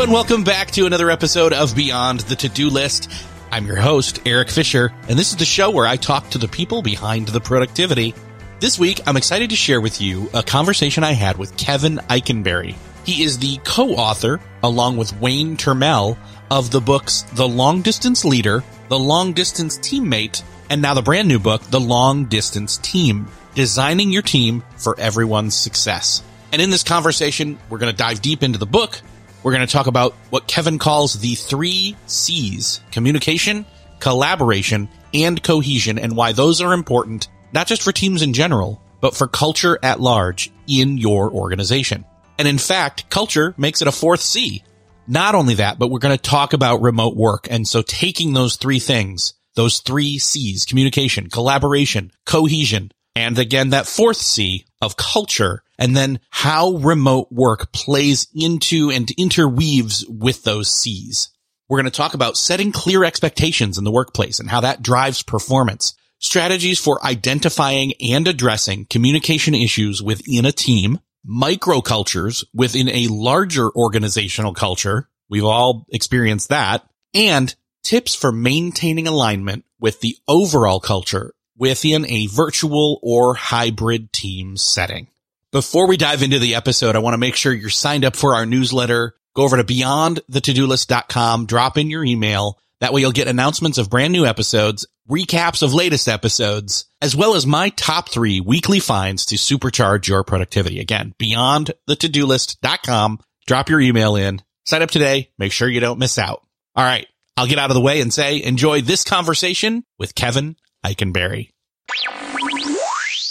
And welcome back to another episode of Beyond the To-Do List. I'm your host, Eric Fisher, and this is the show where I talk to the people behind the productivity. This week, I'm excited to share with you a conversation I had with Kevin Eikenberry. He is the co-author, along with Wayne Turmel, of the books The Long Distance Leader, The Long Distance Teammate, and now the brand new book, The Long Distance Team, Designing Your Team for Everyone's Success. And in this conversation, we're going to dive deep into the book, we're going to talk about what Kevin calls the three C's communication, collaboration, and cohesion, and why those are important, not just for teams in general, but for culture at large in your organization. And in fact, culture makes it a fourth C. Not only that, but we're going to talk about remote work. And so taking those three things, those three C's, communication, collaboration, cohesion, and again, that fourth C of culture and then how remote work plays into and interweaves with those C's. We're going to talk about setting clear expectations in the workplace and how that drives performance, strategies for identifying and addressing communication issues within a team, microcultures within a larger organizational culture. We've all experienced that and tips for maintaining alignment with the overall culture within a virtual or hybrid team setting. Before we dive into the episode, I want to make sure you're signed up for our newsletter. Go over to beyondthetodolist.com, drop in your email. That way you'll get announcements of brand new episodes, recaps of latest episodes, as well as my top three weekly finds to supercharge your productivity. Again, beyondthetodolist.com, drop your email in, sign up today, make sure you don't miss out. All right. I'll get out of the way and say enjoy this conversation with Kevin Eikenberry.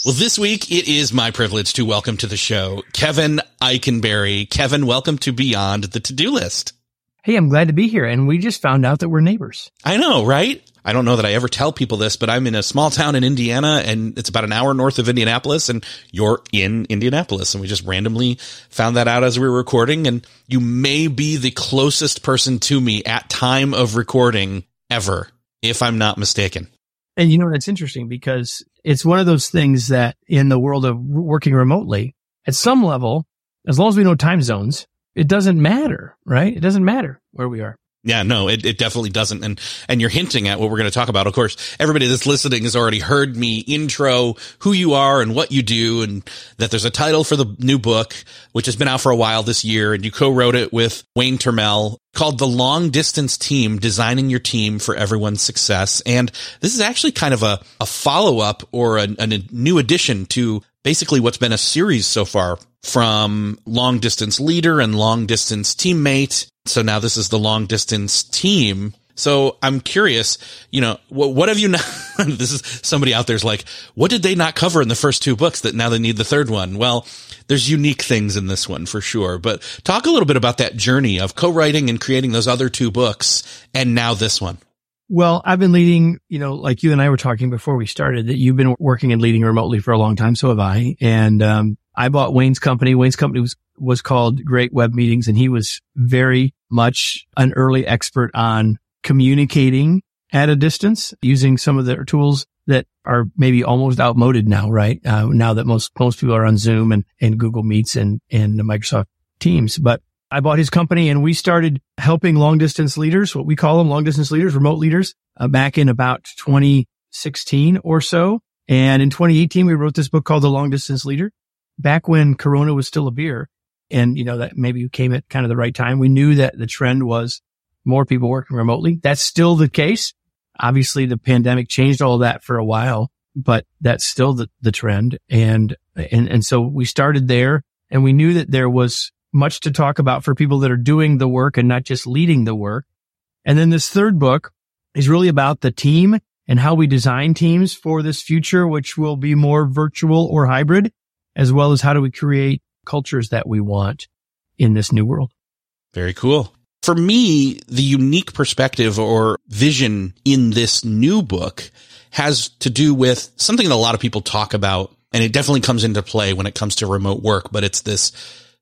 Well, this week it is my privilege to welcome to the show Kevin Eikenberry. Kevin, welcome to Beyond the To-Do List. Hey, I'm glad to be here. And we just found out that we're neighbors. I know, right? I don't know that I ever tell people this, but I'm in a small town in Indiana and it's about an hour north of Indianapolis and you're in Indianapolis. And we just randomly found that out as we were recording. And you may be the closest person to me at time of recording ever, if I'm not mistaken. And you know, that's interesting because it's one of those things that in the world of working remotely, at some level, as long as we know time zones, it doesn't matter, right? It doesn't matter where we are. Yeah, no, it, it definitely doesn't. And, and you're hinting at what we're going to talk about. Of course, everybody that's listening has already heard me intro who you are and what you do and that there's a title for the new book, which has been out for a while this year. And you co-wrote it with Wayne Turmel called The Long Distance Team, Designing Your Team for Everyone's Success. And this is actually kind of a, a follow up or a new addition to basically what's been a series so far from long distance leader and long distance teammate. So now this is the long distance team. So I'm curious, you know, what, what have you not, this is somebody out there's like, what did they not cover in the first two books that now they need the third one? Well, there's unique things in this one for sure, but talk a little bit about that journey of co-writing and creating those other two books and now this one. Well, I've been leading, you know, like you and I were talking before we started that you've been working and leading remotely for a long time. So have I. And, um, I bought Wayne's company. Wayne's company was, was called Great Web Meetings and he was very much an early expert on communicating at a distance using some of their tools that are maybe almost outmoded now, right? Uh, now that most, most people are on Zoom and, and Google Meets and, and Microsoft Teams. But I bought his company and we started helping long distance leaders, what we call them long distance leaders, remote leaders, uh, back in about 2016 or so. And in 2018, we wrote this book called The Long Distance Leader back when Corona was still a beer. And, you know, that maybe you came at kind of the right time. We knew that the trend was more people working remotely. That's still the case. Obviously the pandemic changed all that for a while, but that's still the, the trend. And, and, and so we started there and we knew that there was much to talk about for people that are doing the work and not just leading the work. And then this third book is really about the team and how we design teams for this future, which will be more virtual or hybrid, as well as how do we create cultures that we want in this new world. Very cool. For me, the unique perspective or vision in this new book has to do with something that a lot of people talk about. And it definitely comes into play when it comes to remote work, but it's this,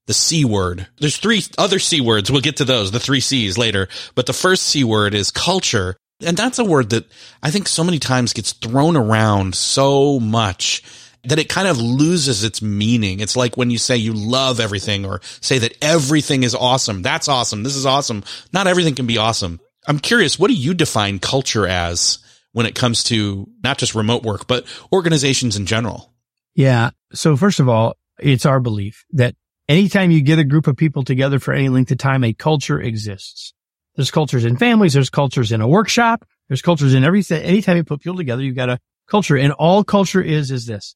the C word. There's three other C words. We'll get to those, the three C's later. But the first C word is culture. And that's a word that I think so many times gets thrown around so much that it kind of loses its meaning. It's like when you say you love everything or say that everything is awesome. That's awesome. This is awesome. Not everything can be awesome. I'm curious, what do you define culture as when it comes to not just remote work, but organizations in general? Yeah. So first of all, it's our belief that anytime you get a group of people together for any length of time, a culture exists. There's cultures in families. There's cultures in a workshop. There's cultures in everything. Anytime you put people together, you've got a culture and all culture is, is this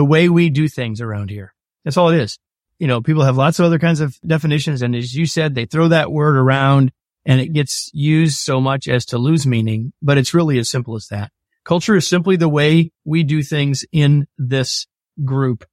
the way we do things around here. That's all it is. You know, people have lots of other kinds of definitions. And as you said, they throw that word around and it gets used so much as to lose meaning, but it's really as simple as that. Culture is simply the way we do things in this group.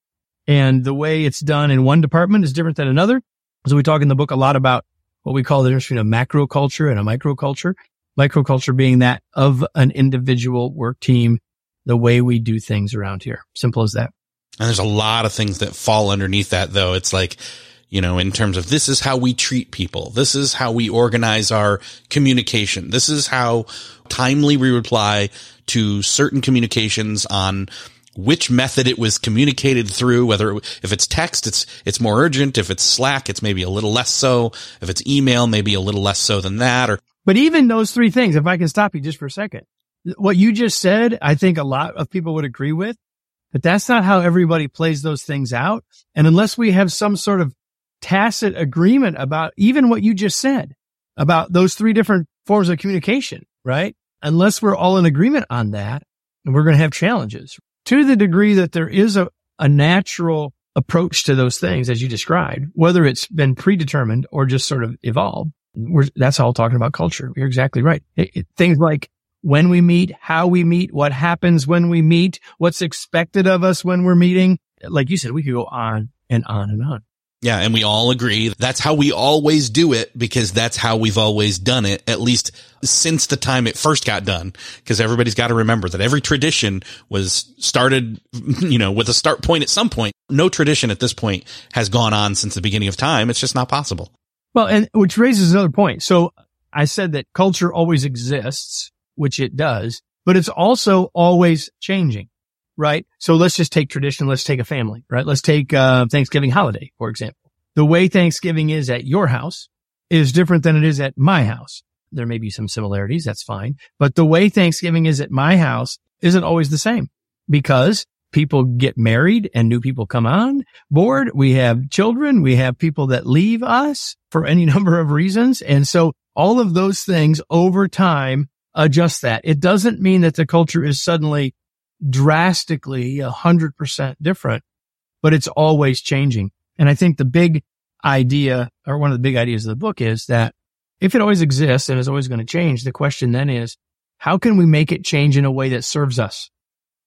And the way it's done in one department is different than another. So we talk in the book a lot about what we call the difference between a macro culture and a micro culture. Micro culture being that of an individual work team the way we do things around here. Simple as that. And there's a lot of things that fall underneath that though. It's like, you know, in terms of this is how we treat people. This is how we organize our communication. This is how timely we reply to certain communications on which method it was communicated through, whether if it's text, it's, it's more urgent. If it's Slack, it's maybe a little less so. If it's email, maybe a little less so than that. Or, but even those three things, if I can stop you just for a second, what you just said, I think a lot of people would agree with, but that's not how everybody plays those things out. And unless we have some sort of tacit agreement about even what you just said about those three different forms of communication, right? Unless we're all in agreement on that, we're going to have challenges to the degree that there is a, a natural approach to those things as you described, whether it's been predetermined or just sort of evolved. We're, that's all talking about culture. You're exactly right. It, it, things like when we meet, how we meet, what happens when we meet, what's expected of us when we're meeting. Like you said, we could go on and on and on. Yeah. And we all agree that's how we always do it because that's how we've always done it, at least since the time it first got done. Cause everybody's got to remember that every tradition was started, you know, with a start point at some point. No tradition at this point has gone on since the beginning of time. It's just not possible. Well, and which raises another point. So I said that culture always exists which it does, but it's also always changing, right? So let's just take tradition. Let's take a family, right? Let's take uh, Thanksgiving holiday, for example. The way Thanksgiving is at your house is different than it is at my house. There may be some similarities. That's fine. But the way Thanksgiving is at my house isn't always the same because people get married and new people come on board. We have children. We have people that leave us for any number of reasons. And so all of those things over time adjust that. It doesn't mean that the culture is suddenly drastically a hundred percent different, but it's always changing. And I think the big idea or one of the big ideas of the book is that if it always exists and is always going to change, the question then is, how can we make it change in a way that serves us?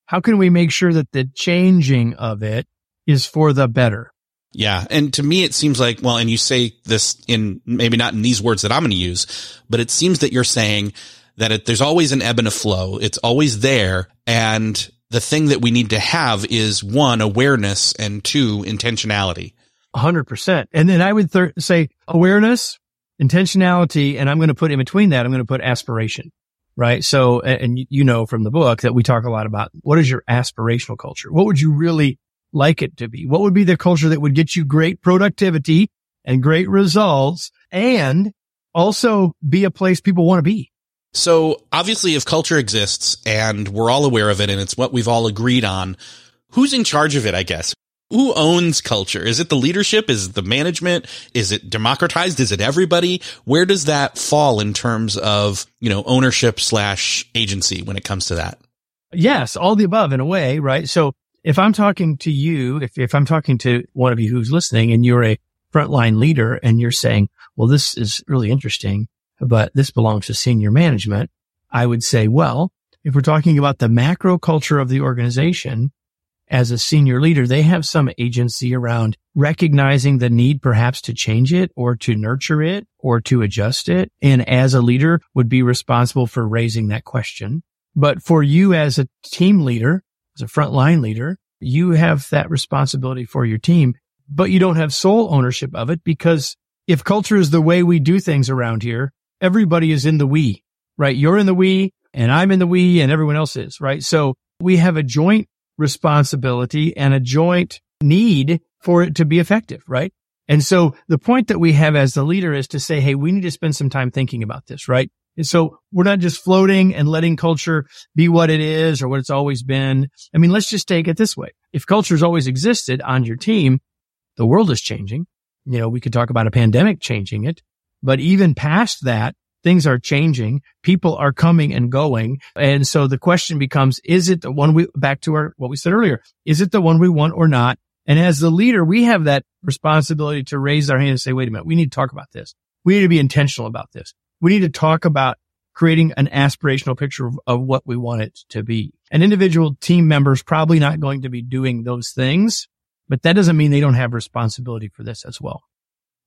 How can we make sure that the changing of it is for the better? Yeah. And to me, it seems like, well, and you say this in maybe not in these words that I'm going to use, but it seems that you're saying that it, there's always an ebb and a flow. It's always there. And the thing that we need to have is one, awareness and two, intentionality. hundred percent. And then I would th- say awareness, intentionality, and I'm going to put in between that, I'm going to put aspiration, right? So, and you know from the book that we talk a lot about what is your aspirational culture? What would you really like it to be? What would be the culture that would get you great productivity and great results and also be a place people want to be? So obviously if culture exists and we're all aware of it and it's what we've all agreed on, who's in charge of it, I guess? Who owns culture? Is it the leadership? Is it the management? Is it democratized? Is it everybody? Where does that fall in terms of, you know, ownership slash agency when it comes to that? Yes, all the above in a way, right? So if I'm talking to you, if, if I'm talking to one of you who's listening and you're a frontline leader and you're saying, well, this is really interesting, but this belongs to senior management. I would say, well, if we're talking about the macro culture of the organization as a senior leader, they have some agency around recognizing the need perhaps to change it or to nurture it or to adjust it. And as a leader would be responsible for raising that question. But for you as a team leader, as a frontline leader, you have that responsibility for your team, but you don't have sole ownership of it because if culture is the way we do things around here, everybody is in the we, right? You're in the we and I'm in the we and everyone else is, right? So we have a joint responsibility and a joint need for it to be effective, right? And so the point that we have as the leader is to say, Hey, we need to spend some time thinking about this, right? And so we're not just floating and letting culture be what it is or what it's always been. I mean, let's just take it this way. If culture's always existed on your team, the world is changing. You know, we could talk about a pandemic changing it, but even past that, things are changing. People are coming and going. And so the question becomes, is it the one we, back to our, what we said earlier, is it the one we want or not? And as the leader, we have that responsibility to raise our hand and say, wait a minute, we need to talk about this. We need to be intentional about this. We need to talk about creating an aspirational picture of, of what we want it to be. An individual team member is probably not going to be doing those things, but that doesn't mean they don't have responsibility for this as well.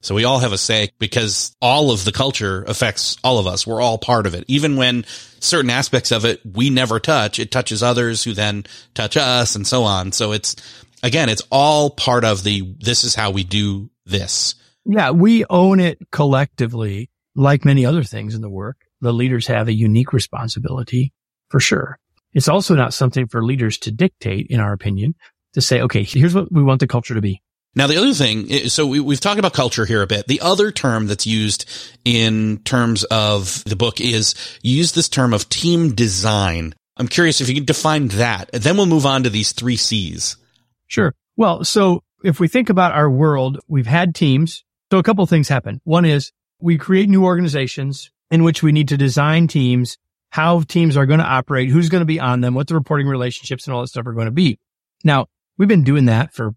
So we all have a say because all of the culture affects all of us. We're all part of it. Even when certain aspects of it we never touch, it touches others who then touch us and so on. So it's again, it's all part of the this is how we do this. Yeah, we own it collectively like many other things in the work. The leaders have a unique responsibility for sure. It's also not something for leaders to dictate, in our opinion, to say, okay, here's what we want the culture to be. Now, the other thing, so we, have talked about culture here a bit. The other term that's used in terms of the book is use this term of team design. I'm curious if you could define that. Then we'll move on to these three C's. Sure. Well, so if we think about our world, we've had teams. So a couple things happen. One is we create new organizations in which we need to design teams, how teams are going to operate, who's going to be on them, what the reporting relationships and all that stuff are going to be. Now, we've been doing that for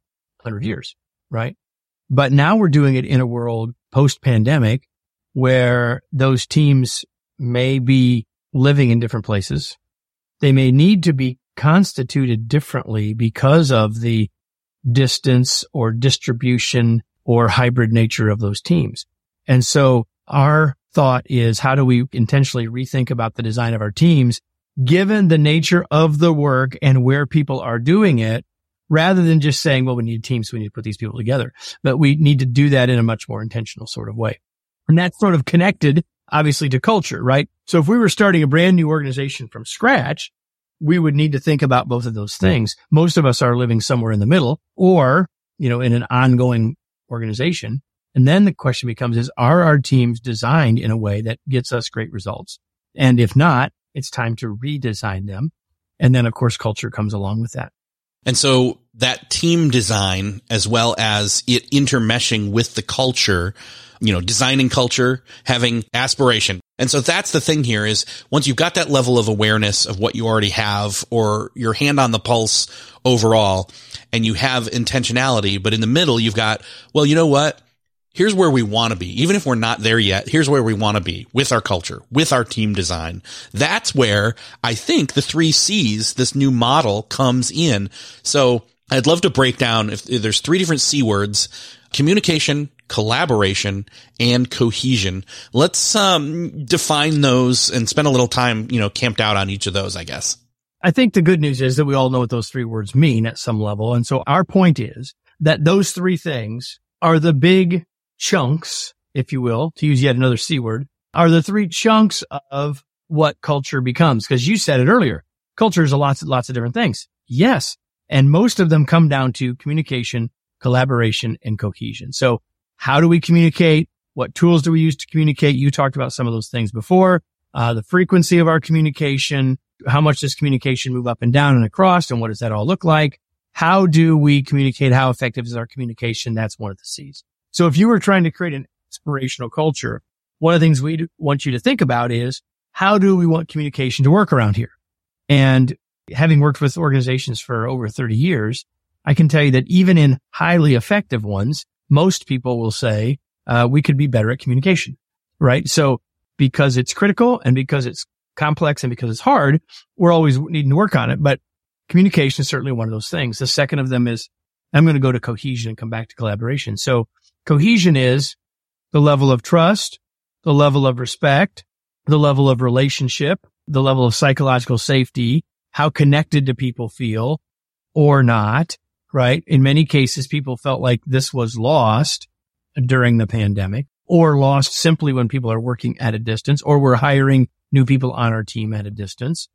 100 years right? But now we're doing it in a world post pandemic where those teams may be living in different places. They may need to be constituted differently because of the distance or distribution or hybrid nature of those teams. And so our thought is how do we intentionally rethink about the design of our teams given the nature of the work and where people are doing it rather than just saying, well, we need teams, so we need to put these people together. But we need to do that in a much more intentional sort of way. And that's sort of connected, obviously, to culture, right? So if we were starting a brand new organization from scratch, we would need to think about both of those things. Most of us are living somewhere in the middle or, you know, in an ongoing organization. And then the question becomes is, are our teams designed in a way that gets us great results? And if not, it's time to redesign them. And then of course culture comes along with that. And so that team design, as well as it intermeshing with the culture, you know, designing culture, having aspiration. And so that's the thing here is once you've got that level of awareness of what you already have or your hand on the pulse overall and you have intentionality, but in the middle, you've got, well, you know what? Here's where we want to be. Even if we're not there yet, here's where we want to be with our culture, with our team design. That's where I think the three C's, this new model comes in. So I'd love to break down if, if there's three different C words, communication, collaboration and cohesion. Let's um, define those and spend a little time, you know, camped out on each of those, I guess. I think the good news is that we all know what those three words mean at some level. And so our point is that those three things are the big chunks, if you will, to use yet another C word, are the three chunks of what culture becomes. Cause you said it earlier. Culture is a lots, of lots of different things. Yes. And most of them come down to communication, collaboration and cohesion. So how do we communicate? What tools do we use to communicate? You talked about some of those things before. Uh, the frequency of our communication. How much does communication move up and down and across? And what does that all look like? How do we communicate? How effective is our communication? That's one of the C's. So if you were trying to create an inspirational culture, one of the things we want you to think about is how do we want communication to work around here? And having worked with organizations for over 30 years, I can tell you that even in highly effective ones, most people will say, uh, we could be better at communication, right? So because it's critical and because it's complex and because it's hard, we're always needing to work on it. But communication is certainly one of those things. The second of them is I'm going to go to cohesion and come back to collaboration. So cohesion is the level of trust, the level of respect, the level of relationship, the level of psychological safety, how connected do people feel or not, right? In many cases, people felt like this was lost during the pandemic or lost simply when people are working at a distance or we're hiring new people on our team at a distance.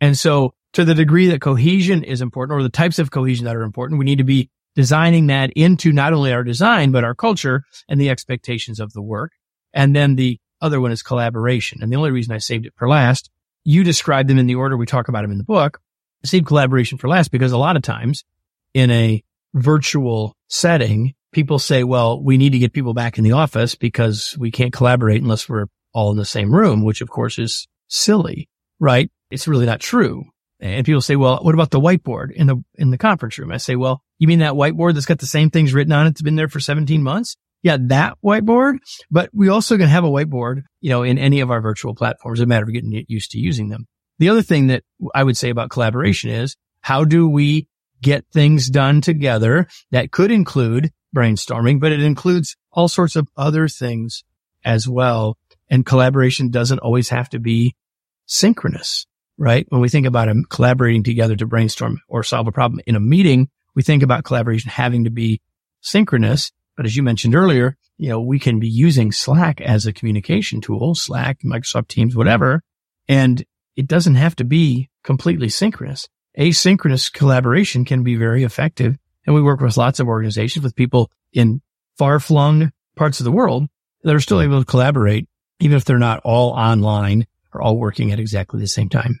And so to the degree that cohesion is important or the types of cohesion that are important, we need to be designing that into not only our design, but our culture and the expectations of the work. And then the other one is collaboration. And the only reason I saved it for last, you describe them in the order we talk about them in the book. I saved collaboration for last because a lot of times in a virtual setting, people say, well, we need to get people back in the office because we can't collaborate unless we're all in the same room, which of course is silly, right? It's really not true. And people say, well, what about the whiteboard in the, in the conference room? I say, well, you mean that whiteboard that's got the same things written on it? It's been there for 17 months. Yeah, that whiteboard, but we also can have a whiteboard, you know, in any of our virtual platforms. A matter of getting used to using them. The other thing that I would say about collaboration is how do we get things done together that could include brainstorming, but it includes all sorts of other things as well. And collaboration doesn't always have to be synchronous, right? When we think about collaborating together to brainstorm or solve a problem in a meeting, we think about collaboration having to be synchronous. But as you mentioned earlier, you know, we can be using Slack as a communication tool, Slack, Microsoft Teams, whatever. And it doesn't have to be completely synchronous. Asynchronous collaboration can be very effective. And we work with lots of organizations with people in far flung parts of the world that are still able to collaborate, even if they're not all online or all working at exactly the same time.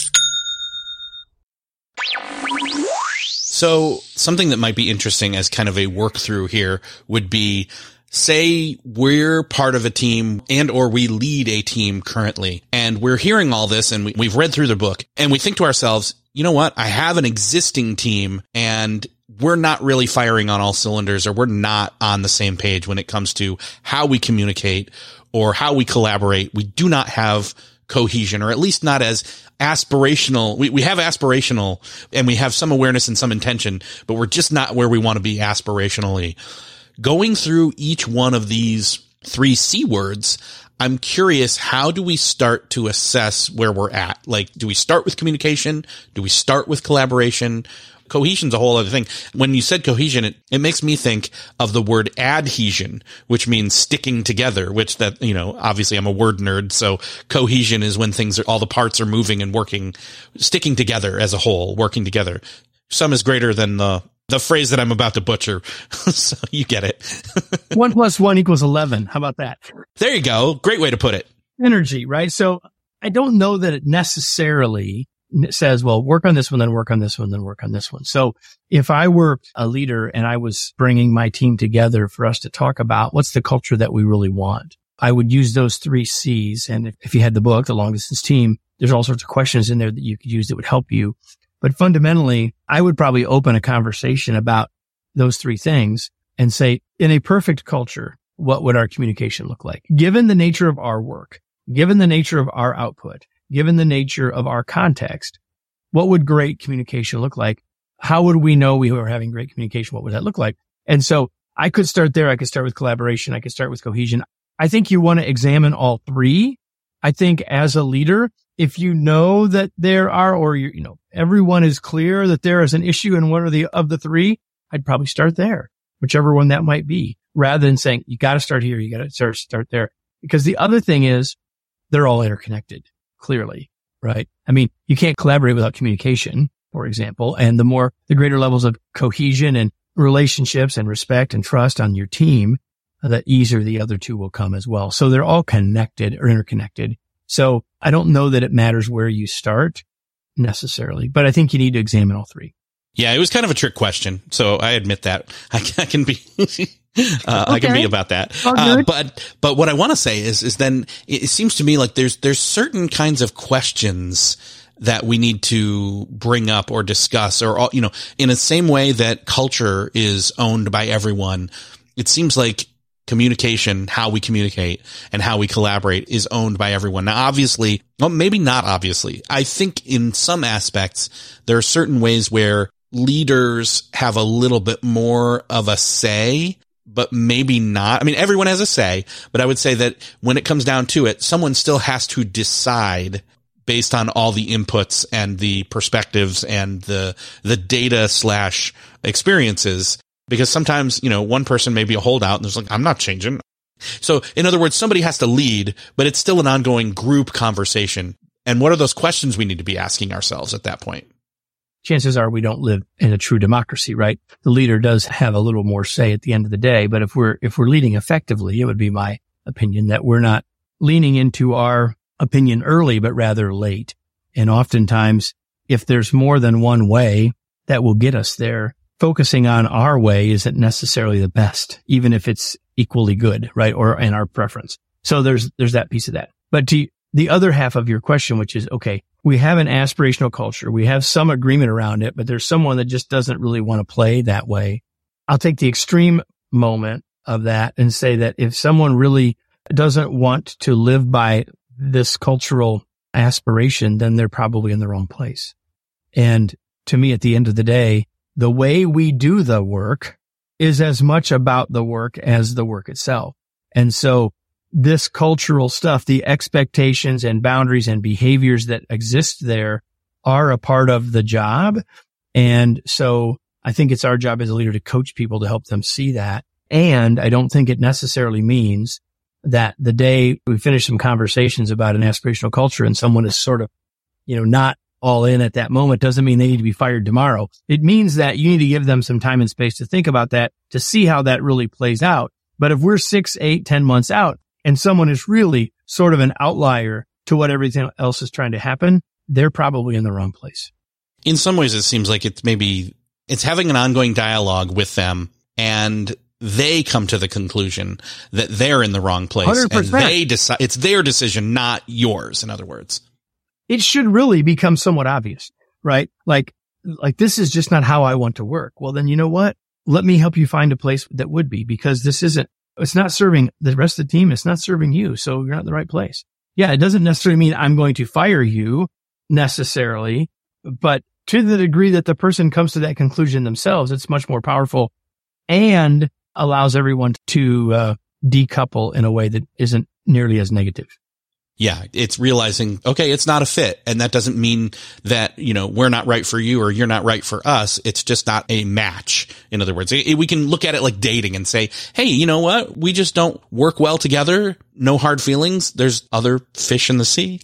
So something that might be interesting as kind of a work through here would be say we're part of a team and or we lead a team currently and we're hearing all this and we, we've read through the book and we think to ourselves, you know what? I have an existing team and we're not really firing on all cylinders or we're not on the same page when it comes to how we communicate or how we collaborate. We do not have cohesion or at least not as aspirational. We, we have aspirational and we have some awareness and some intention, but we're just not where we want to be aspirationally. Going through each one of these three C words. I'm curious, how do we start to assess where we're at? Like, do we start with communication? Do we start with collaboration? Cohesion's a whole other thing. When you said cohesion, it, it makes me think of the word adhesion, which means sticking together, which that, you know, obviously I'm a word nerd. So cohesion is when things are, all the parts are moving and working, sticking together as a whole, working together. Some is greater than the, the phrase that I'm about to butcher. so you get it. one plus one equals 11. How about that? There you go. Great way to put it. Energy, right? So I don't know that it necessarily says, well, work on this one, then work on this one, then work on this one. So if I were a leader and I was bringing my team together for us to talk about what's the culture that we really want, I would use those three C's. And if you had the book, the long distance team, there's all sorts of questions in there that you could use that would help you. But fundamentally, I would probably open a conversation about those three things and say, in a perfect culture, what would our communication look like? Given the nature of our work, given the nature of our output, given the nature of our context, what would great communication look like? How would we know we were having great communication? What would that look like? And so I could start there. I could start with collaboration. I could start with cohesion. I think you want to examine all three. I think as a leader, if you know that there are, or you, you know, everyone is clear that there is an issue in one of the, of the three, I'd probably start there, whichever one that might be, rather than saying, you got to start here. You got to start, start there. Because the other thing is they're all interconnected clearly, right? I mean, you can't collaborate without communication, for example, and the more, the greater levels of cohesion and relationships and respect and trust on your team, uh, the easier the other two will come as well. So they're all connected or interconnected. So I don't know that it matters where you start necessarily, but I think you need to examine all three. Yeah, it was kind of a trick question. So I admit that I, I can be, uh, okay. I can be about that. Uh, but, but what I want to say is, is then it seems to me like there's, there's certain kinds of questions that we need to bring up or discuss or, you know, in the same way that culture is owned by everyone. It seems like communication, how we communicate and how we collaborate is owned by everyone. Now, obviously, well, maybe not obviously. I think in some aspects, there are certain ways where leaders have a little bit more of a say but maybe not. I mean, everyone has a say, but I would say that when it comes down to it, someone still has to decide based on all the inputs and the perspectives and the, the data slash experiences. Because sometimes, you know, one person may be a holdout and there's like, I'm not changing. So in other words, somebody has to lead, but it's still an ongoing group conversation. And what are those questions we need to be asking ourselves at that point? Chances are we don't live in a true democracy, right? The leader does have a little more say at the end of the day, but if we're, if we're leading effectively, it would be my opinion that we're not leaning into our opinion early, but rather late. And oftentimes, if there's more than one way that will get us there, focusing on our way isn't necessarily the best, even if it's equally good, right? Or in our preference. So there's, there's that piece of that. But to the other half of your question, which is, okay, we have an aspirational culture. We have some agreement around it, but there's someone that just doesn't really want to play that way. I'll take the extreme moment of that and say that if someone really doesn't want to live by this cultural aspiration, then they're probably in the wrong place. And to me, at the end of the day, the way we do the work is as much about the work as the work itself. And so this cultural stuff, the expectations and boundaries and behaviors that exist there are a part of the job. And so I think it's our job as a leader to coach people to help them see that. And I don't think it necessarily means that the day we finish some conversations about an aspirational culture and someone is sort of, you know, not all in at that moment doesn't mean they need to be fired tomorrow. It means that you need to give them some time and space to think about that, to see how that really plays out. But if we're six, eight, ten months out and someone is really sort of an outlier to what everything else is trying to happen, they're probably in the wrong place. In some ways, it seems like it's maybe it's having an ongoing dialogue with them and they come to the conclusion that they're in the wrong place 100%. and they decide it's their decision, not yours. In other words, it should really become somewhat obvious, right? Like, like this is just not how I want to work. Well, then you know what? Let me help you find a place that would be because this isn't it's not serving the rest of the team. It's not serving you. So you're not in the right place. Yeah. It doesn't necessarily mean I'm going to fire you necessarily, but to the degree that the person comes to that conclusion themselves, it's much more powerful and allows everyone to uh, decouple in a way that isn't nearly as negative. Yeah, it's realizing, okay, it's not a fit. And that doesn't mean that, you know, we're not right for you or you're not right for us. It's just not a match. In other words, we can look at it like dating and say, Hey, you know what? We just don't work well together. No hard feelings. There's other fish in the sea.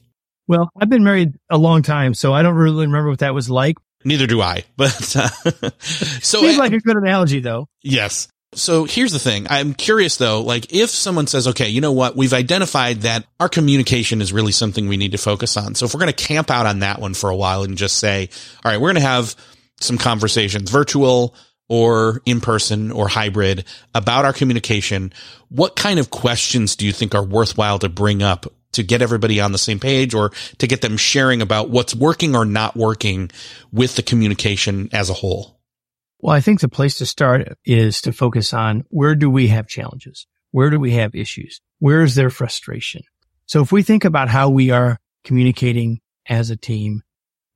Well, I've been married a long time, so I don't really remember what that was like. Neither do I, but uh, so seems like a good analogy though. Yes. So here's the thing. I'm curious though, like if someone says, okay, you know what? We've identified that our communication is really something we need to focus on. So if we're going to camp out on that one for a while and just say, all right, we're going to have some conversations, virtual or in person or hybrid about our communication. What kind of questions do you think are worthwhile to bring up to get everybody on the same page or to get them sharing about what's working or not working with the communication as a whole? Well, I think the place to start is to focus on where do we have challenges? Where do we have issues? Where is there frustration? So if we think about how we are communicating as a team,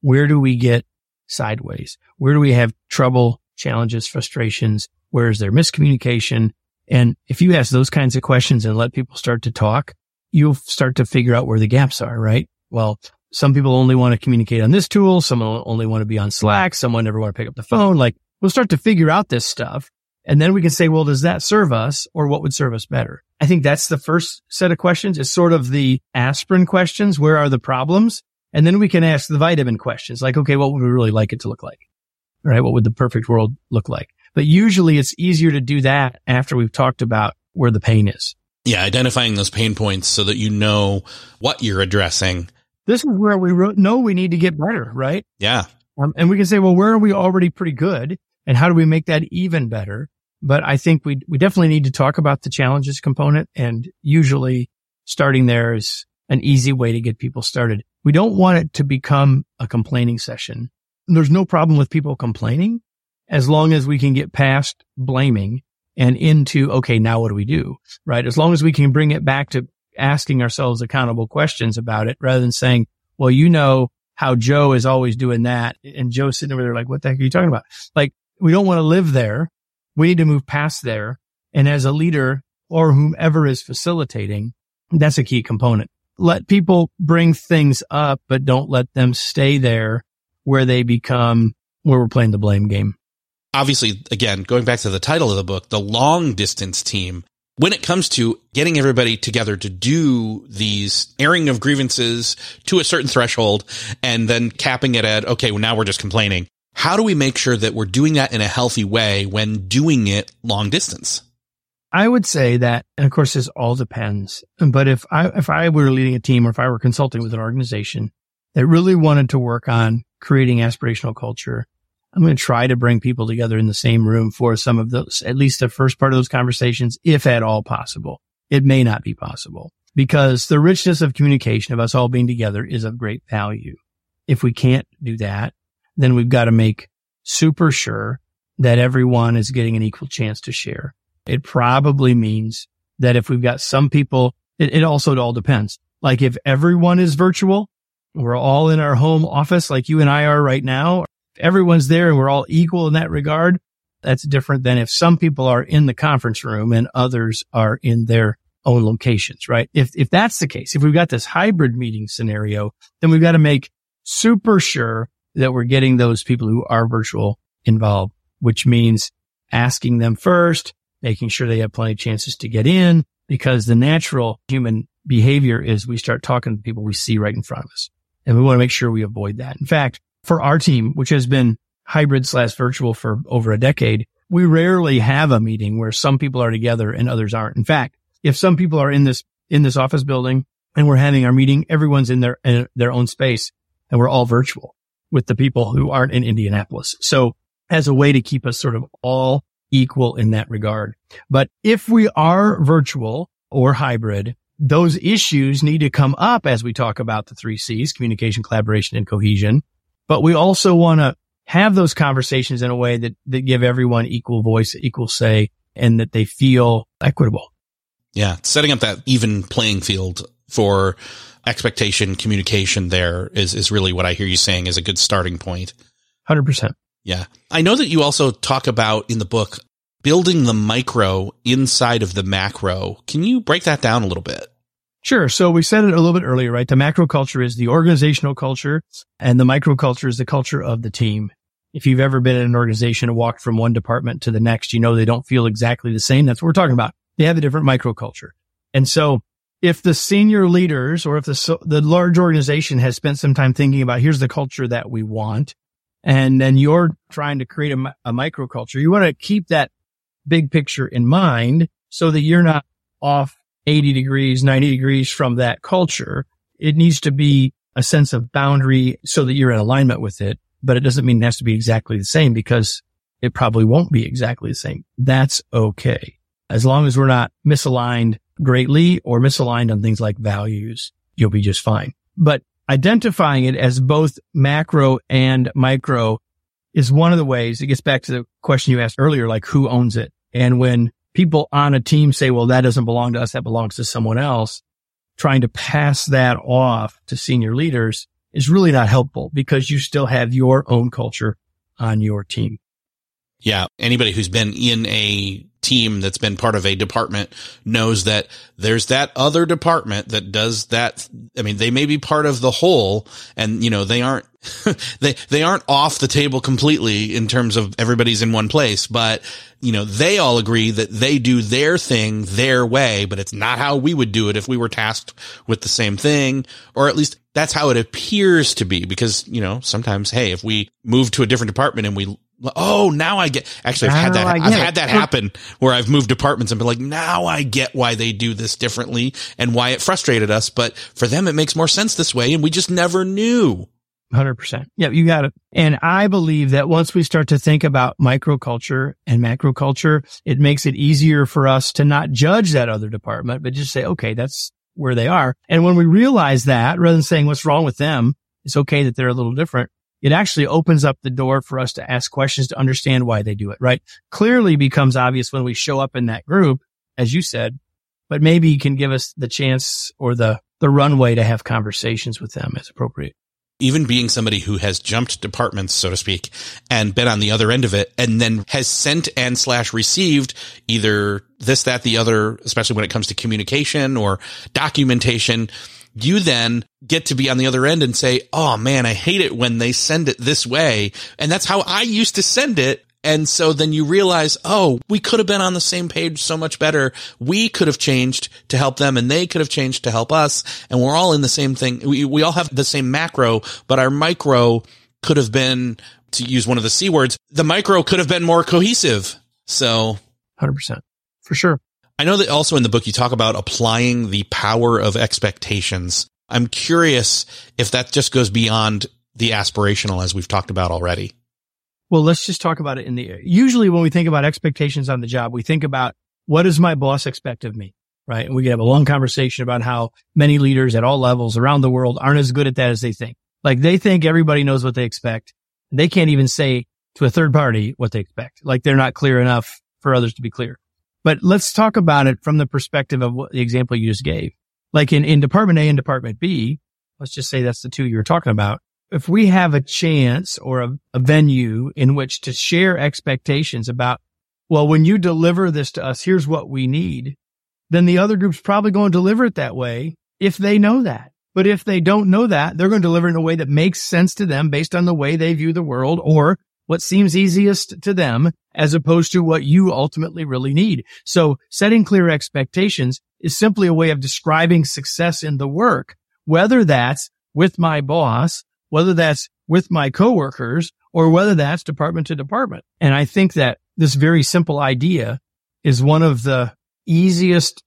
where do we get sideways? Where do we have trouble, challenges, frustrations? Where is there miscommunication? And if you ask those kinds of questions and let people start to talk, you'll start to figure out where the gaps are, right? Well, some people only want to communicate on this tool. Some only want to be on Slack. Someone never want to pick up the phone. Like we'll start to figure out this stuff. And then we can say, well, does that serve us or what would serve us better? I think that's the first set of questions is sort of the aspirin questions. Where are the problems? And then we can ask the vitamin questions like, okay, what would we really like it to look like? Right? What would the perfect world look like? But usually it's easier to do that after we've talked about where the pain is. Yeah. Identifying those pain points so that you know what you're addressing. This is where we know we need to get better, right? Yeah. Um, and we can say, well, where are we already pretty good? And how do we make that even better? But I think we, we definitely need to talk about the challenges component and usually starting there is an easy way to get people started. We don't want it to become a complaining session. There's no problem with people complaining as long as we can get past blaming and into, okay, now what do we do? Right. As long as we can bring it back to asking ourselves accountable questions about it rather than saying, well, you know how Joe is always doing that. And Joe's sitting over there like, what the heck are you talking about? Like we don't want to live there. We need to move past there. And as a leader or whomever is facilitating, that's a key component. Let people bring things up, but don't let them stay there where they become where we're playing the blame game. Obviously, again, going back to the title of the book, the long distance team, when it comes to getting everybody together to do these airing of grievances to a certain threshold and then capping it at, okay, well, now we're just complaining. How do we make sure that we're doing that in a healthy way when doing it long distance? I would say that, and of course, this all depends. But if I, if I were leading a team or if I were consulting with an organization that really wanted to work on creating aspirational culture, I'm going to try to bring people together in the same room for some of those, at least the first part of those conversations, if at all possible. It may not be possible because the richness of communication of us all being together is of great value. If we can't do that, then we've got to make super sure that everyone is getting an equal chance to share. It probably means that if we've got some people, it, it also it all depends. Like if everyone is virtual, we're all in our home office like you and I are right now. Everyone's there and we're all equal in that regard. That's different than if some people are in the conference room and others are in their own locations, right? If, if that's the case, if we've got this hybrid meeting scenario, then we've got to make super sure that we're getting those people who are virtual involved, which means asking them first, making sure they have plenty of chances to get in because the natural human behavior is we start talking to people we see right in front of us. And we want to make sure we avoid that. In fact, for our team, which has been hybrid slash virtual for over a decade, we rarely have a meeting where some people are together and others aren't. In fact, if some people are in this, in this office building and we're having our meeting, everyone's in their, in their own space and we're all virtual with the people who aren't in Indianapolis. So as a way to keep us sort of all equal in that regard. But if we are virtual or hybrid, those issues need to come up as we talk about the three C's, communication, collaboration, and cohesion. But we also want to have those conversations in a way that, that give everyone equal voice, equal say, and that they feel equitable. Yeah. Setting up that even playing field for expectation communication there is, is really what I hear you saying is a good starting point. 100%. Yeah. I know that you also talk about in the book building the micro inside of the macro. Can you break that down a little bit? Sure. So we said it a little bit earlier, right? The macro culture is the organizational culture and the micro culture is the culture of the team. If you've ever been in an organization and walked from one department to the next, you know they don't feel exactly the same. That's what we're talking about. They have a different micro culture. And so if the senior leaders or if the, the large organization has spent some time thinking about here's the culture that we want, and then you're trying to create a, a micro culture, you want to keep that big picture in mind so that you're not off 80 degrees, 90 degrees from that culture. It needs to be a sense of boundary so that you're in alignment with it but it doesn't mean it has to be exactly the same because it probably won't be exactly the same. That's okay. As long as we're not misaligned greatly or misaligned on things like values, you'll be just fine. But identifying it as both macro and micro is one of the ways it gets back to the question you asked earlier, like who owns it? And when people on a team say, well, that doesn't belong to us, that belongs to someone else, trying to pass that off to senior leaders is really not helpful because you still have your own culture on your team. Yeah. Anybody who's been in a team that's been part of a department knows that there's that other department that does that. I mean, they may be part of the whole and, you know, they aren't, they, they aren't off the table completely in terms of everybody's in one place, but, you know, they all agree that they do their thing their way, but it's not how we would do it if we were tasked with the same thing, or at least that's how it appears to be because, you know, sometimes, hey, if we move to a different department and we Oh, now I get, actually, I've had that, I've had that happen where I've moved departments and been like, now I get why they do this differently and why it frustrated us. But for them, it makes more sense this way. And we just never knew. 100%. Yeah, you got it. And I believe that once we start to think about microculture and macroculture, it makes it easier for us to not judge that other department, but just say, okay, that's where they are. And when we realize that, rather than saying what's wrong with them, it's okay that they're a little different it actually opens up the door for us to ask questions to understand why they do it, right? Clearly becomes obvious when we show up in that group, as you said, but maybe you can give us the chance or the, the runway to have conversations with them as appropriate. Even being somebody who has jumped departments, so to speak, and been on the other end of it and then has sent and slash received either this, that, the other, especially when it comes to communication or documentation you then get to be on the other end and say, Oh man, I hate it when they send it this way. And that's how I used to send it. And so then you realize, oh, we could have been on the same page so much better. We could have changed to help them and they could have changed to help us. And we're all in the same thing. We, we all have the same macro, but our micro could have been, to use one of the C words, the micro could have been more cohesive. So 100% for sure. I know that also in the book you talk about applying the power of expectations. I'm curious if that just goes beyond the aspirational as we've talked about already. Well, let's just talk about it in the, usually when we think about expectations on the job, we think about what does my boss expect of me? Right. And we can have a long conversation about how many leaders at all levels around the world aren't as good at that as they think. Like they think everybody knows what they expect. They can't even say to a third party what they expect. Like they're not clear enough for others to be clear. But let's talk about it from the perspective of what the example you just gave. Like in, in department A and department B, let's just say that's the two you were talking about. If we have a chance or a, a venue in which to share expectations about, well, when you deliver this to us, here's what we need, then the other group's probably going to deliver it that way if they know that. But if they don't know that, they're going to deliver in a way that makes sense to them based on the way they view the world or what seems easiest to them as opposed to what you ultimately really need. So setting clear expectations is simply a way of describing success in the work, whether that's with my boss, whether that's with my coworkers, or whether that's department to department. And I think that this very simple idea is one of the easiest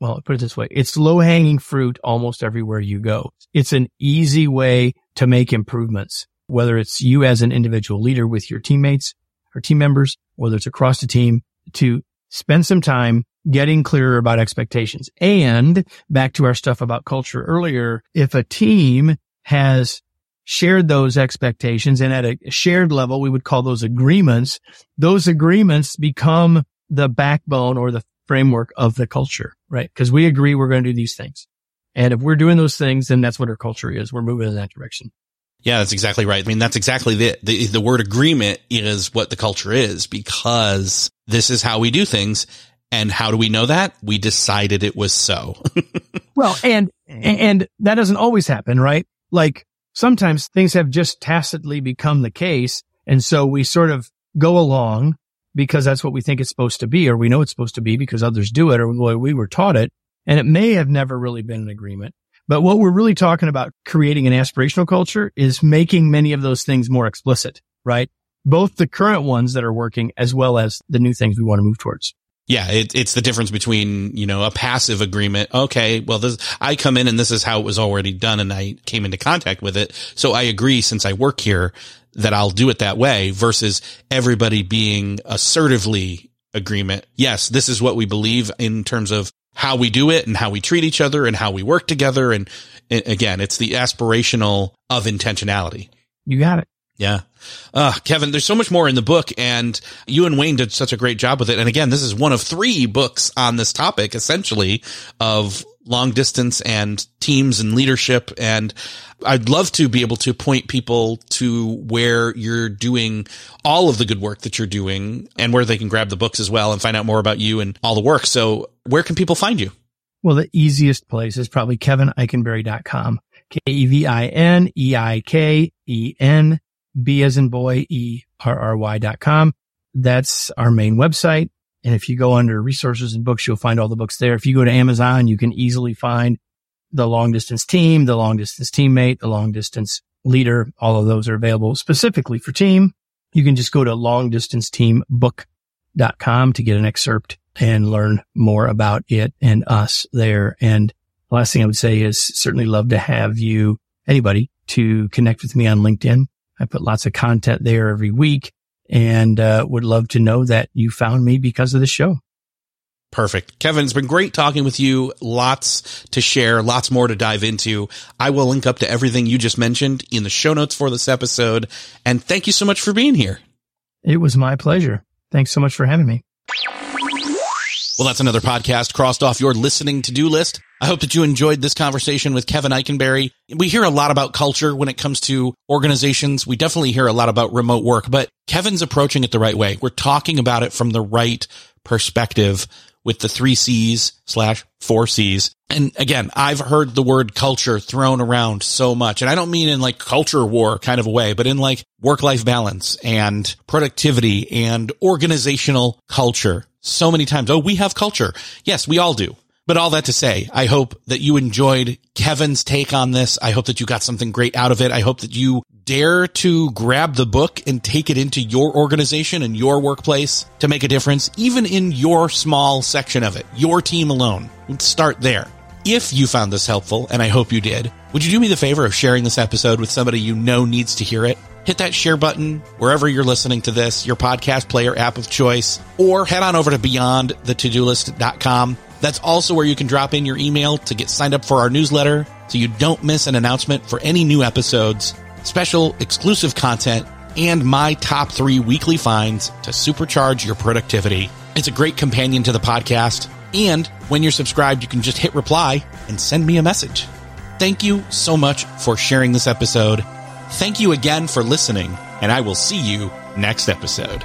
well, put it this way. It's low hanging fruit almost everywhere you go. It's an easy way to make improvements whether it's you as an individual leader with your teammates or team members, whether it's across the team to spend some time getting clearer about expectations. And back to our stuff about culture earlier, if a team has shared those expectations and at a shared level, we would call those agreements. Those agreements become the backbone or the framework of the culture, right? Because we agree we're going to do these things. And if we're doing those things, then that's what our culture is. We're moving in that direction. Yeah, that's exactly right. I mean, that's exactly the, the, the word agreement is what the culture is because this is how we do things. And how do we know that? We decided it was so. well, and, and that doesn't always happen, right? Like sometimes things have just tacitly become the case. And so we sort of go along because that's what we think it's supposed to be, or we know it's supposed to be because others do it, or we were taught it. And it may have never really been an agreement. But what we're really talking about creating an aspirational culture is making many of those things more explicit, right? Both the current ones that are working as well as the new things we want to move towards. Yeah, it, it's the difference between, you know, a passive agreement. Okay, well, this, I come in and this is how it was already done and I came into contact with it. So I agree since I work here that I'll do it that way versus everybody being assertively agreement. Yes, this is what we believe in terms of how we do it and how we treat each other and how we work together. And, and again, it's the aspirational of intentionality. You got it. Yeah. Uh, Kevin, there's so much more in the book and you and Wayne did such a great job with it. And again, this is one of three books on this topic, essentially of long distance and teams and leadership. And I'd love to be able to point people to where you're doing all of the good work that you're doing and where they can grab the books as well and find out more about you and all the work. So where can people find you? Well, the easiest place is probably kevineikenberry.com. K-E-V-I-N-E-I-K-E-N B as in boy, E-R-R-Y dot com. That's our main website. And if you go under resources and books, you'll find all the books there. If you go to Amazon, you can easily find the long distance team, the long distance teammate, the long distance leader. All of those are available specifically for team. You can just go to longdistanceteambook.com to get an excerpt and learn more about it and us there. And the last thing I would say is certainly love to have you, anybody to connect with me on LinkedIn. I put lots of content there every week and uh, would love to know that you found me because of the show. Perfect. Kevin, it's been great talking with you. Lots to share, lots more to dive into. I will link up to everything you just mentioned in the show notes for this episode. And thank you so much for being here. It was my pleasure. Thanks so much for having me. Well, that's another podcast crossed off your listening to do list. I hope that you enjoyed this conversation with Kevin Eikenberry. We hear a lot about culture when it comes to organizations. We definitely hear a lot about remote work, but Kevin's approaching it the right way. We're talking about it from the right perspective with the three C's slash four C's. And again, I've heard the word culture thrown around so much. And I don't mean in like culture war kind of a way, but in like work life balance and productivity and organizational culture so many times. Oh, we have culture. Yes, we all do. But all that to say, I hope that you enjoyed Kevin's take on this. I hope that you got something great out of it. I hope that you dare to grab the book and take it into your organization and your workplace to make a difference, even in your small section of it, your team alone. Start there. If you found this helpful, and I hope you did, would you do me the favor of sharing this episode with somebody you know needs to hear it? Hit that share button wherever you're listening to this, your podcast player app of choice, or head on over to beyondthetodolist.com. That's also where you can drop in your email to get signed up for our newsletter so you don't miss an announcement for any new episodes, special exclusive content, and my top three weekly finds to supercharge your productivity. It's a great companion to the podcast. And when you're subscribed, you can just hit reply and send me a message. Thank you so much for sharing this episode. Thank you again for listening, and I will see you next episode.